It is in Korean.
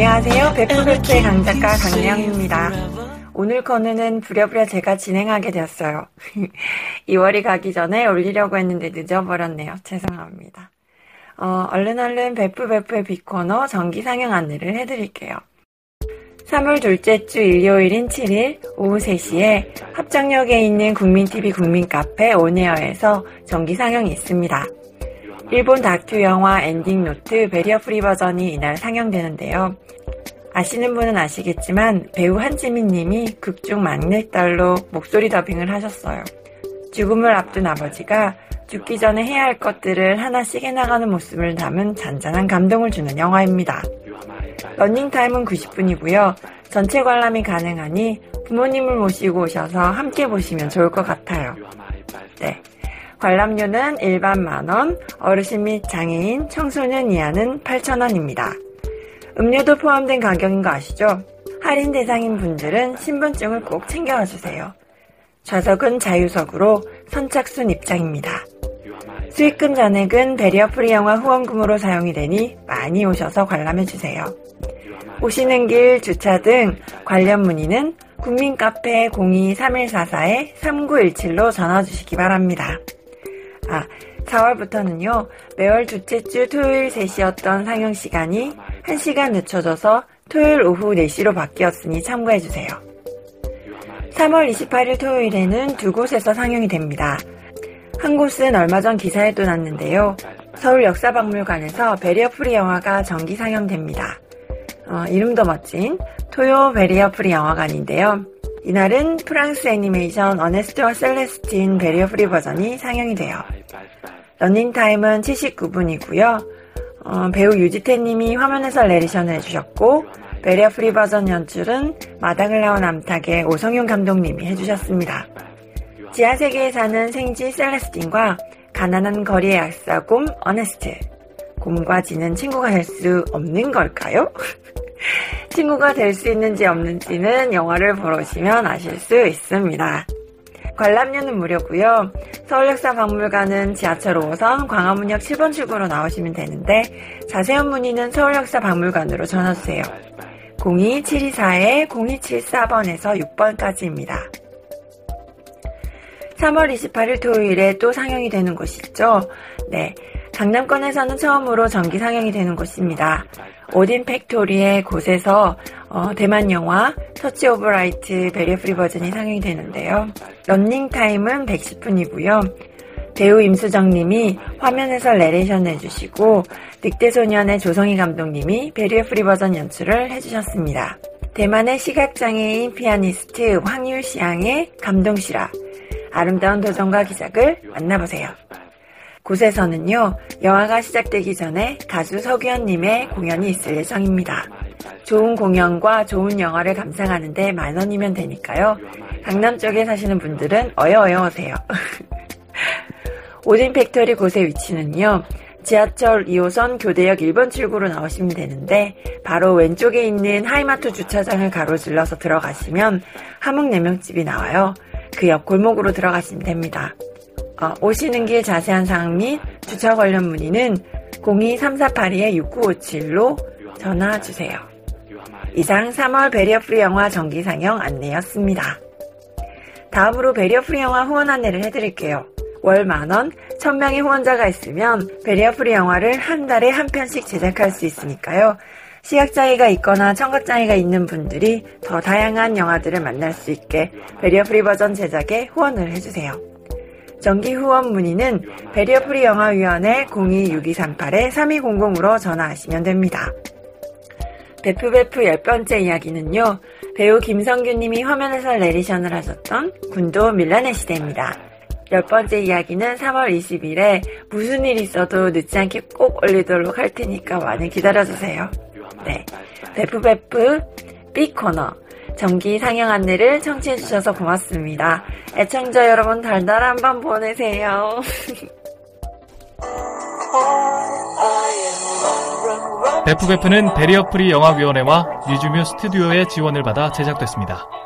안녕하세요. 베프베프의 강작가 강량입니다. 오늘 코너는 부랴부랴 제가 진행하게 되었어요. 2월이 가기 전에 올리려고 했는데 늦어버렸네요. 죄송합니다. 어, 얼른 얼른 베프베프의 빅코너 정기 상영 안내를 해드릴게요. 3월 둘째 주 일요일인 7일 오후 3시에 합정역에 있는 국민TV 국민카페 온에어에서 정기 상영이 있습니다. 일본 다큐 영화 Ending Note barrier free 버전이 이날 상영되는데요. 아시는 분은 아시겠지만 배우 한지민 님이 극중 막내딸로 목소리 더빙을 하셨어요. 죽음을 앞둔 아버지가 죽기 전에 해야 할 것들을 하나씩 해나가는 모습을 담은 잔잔한 감동을 주는 영화입니다. 러닝타임은 90분이고요. 전체 관람이 가능하니 부모님을 모시고 오셔서 함께 보시면 좋을 것 같아요. 네. 관람료는 일반 만원, 어르신 및 장애인, 청소년 이하는 8,000원입니다. 음료도 포함된 가격인 거 아시죠? 할인 대상인 분들은 신분증을 꼭 챙겨와 주세요. 좌석은 자유석으로 선착순 입장입니다. 수익금 잔액은 barrier free 영화 후원금으로 사용이 되니 많이 오셔서 관람해 주세요. 오시는 길 주차 등 관련 문의는 국민카페 023144-3917로 전화 주시기 바랍니다. 아, 4월부터는요, 매월 둘째 주 토요일 3시였던 상영 시간이 1시간 늦춰져서 토요일 오후 4시로 바뀌었으니 참고해주세요. 3월 28일 토요일에는 두 곳에서 상영이 됩니다. 한 곳은 얼마 전 기사에도 났는데요. 서울 역사박물관에서 barrier free 영화가 정기 상영됩니다. 어, 이름도 멋진 토요 barrier free 영화관인데요. 이날은 프랑스 애니메이션 어네스트와 셀레스틴 barrier free 버전이 상영이 돼요. 런닝타임은 79분이고요. 어, 배우 유지태님이 화면 해설 내레이션을 해주셨고 barrier free 버전 연출은 마당을 나온 암탉의 오성윤 감독님이 해주셨습니다. 지하세계에 사는 생쥐 셀레스틴과 가난한 거리의 악사 곰 어네스트 곰과 쥐는 친구가 될 수 없는 걸까요? 친구가 될 수 있는지 없는지는 영화를 보러 오시면 아실 수 있습니다. 관람료는 무료고요. 서울역사박물관은 지하철 5호선 광화문역 7번 출구로 나오시면 되는데 자세한 문의는 서울역사박물관으로 전화주세요. 02-724-0274번에서 6번까지입니다. 3월 28일 토요일에 또 상영이 되는 곳이 있죠. 네. 강남권에서는 처음으로 정기 상영이 되는 곳입니다. 오딘 팩토리의 곳에서 어, 대만 영화 Touch of Light barrier free 버전이 상영이 되는데요. 런닝 타임은 110분이고요. 배우 임수정님이 화면해설 내레이션 해주시고 늑대소년의 조성희 감독님이 barrier free 버전 연출을 해주셨습니다. 대만의 시각장애인 피아니스트 황유시앙의 감동실화 아름다운 도전과 기적을 만나보세요. 곳에서는요, 영화가 시작되기 전에 가수 서규현님의 공연이 있을 예정입니다. 좋은 공연과 좋은 영화를 감상하는데 만 원이면 되니까요. 강남 쪽에 사시는 분들은 어여어여 오세요. 오딘 Factory 곳의 위치는요, 지하철 2호선 교대역 1번 출구로 나오시면 되는데, 바로 왼쪽에 있는 하이마트 주차장을 가로질러서 들어가시면 함흥냉면집이 나와요. 그 옆 골목으로 들어가시면 됩니다. 어, 오시는 길 자세한 사항 및 주차 관련 문의는 02-3482-6957로 전화 주세요. 이상 3월 barrier free 영화 정기 상영 안내였습니다. 다음으로 barrier free 영화 후원 안내를 해드릴게요. 월 만원, 1000명의 후원자가 있으면 barrier free 영화를 한 달에 한 편씩 제작할 수 있으니까요. 시각장애가 있거나 청각장애가 있는 분들이 더 다양한 영화들을 만날 수 있게 barrier free 버전 제작에 후원을 해주세요. 정기 후원 문의는 배리어프리 영화위원회 026238-3200으로 전화하시면 됩니다. 배프베프 10번째 이야기는요. 배우 김성규님이 화면해설 내레이션을 하셨던 군도 민란의 시대입니다. 열 번째 이야기는 3월 20일에 무슨 일 있어도 늦지 않게 꼭 올리도록 할 테니까 많이 기다려주세요. 네. 배프베프 B 코너. 정기 상영 안내를 청취해주셔서 고맙습니다. 애청자 여러분 달달한 밤 보내세요. 베프베프는 베리어프리 영화위원회와 뮤즈뮤 스튜디오의 지원을 받아 제작됐습니다.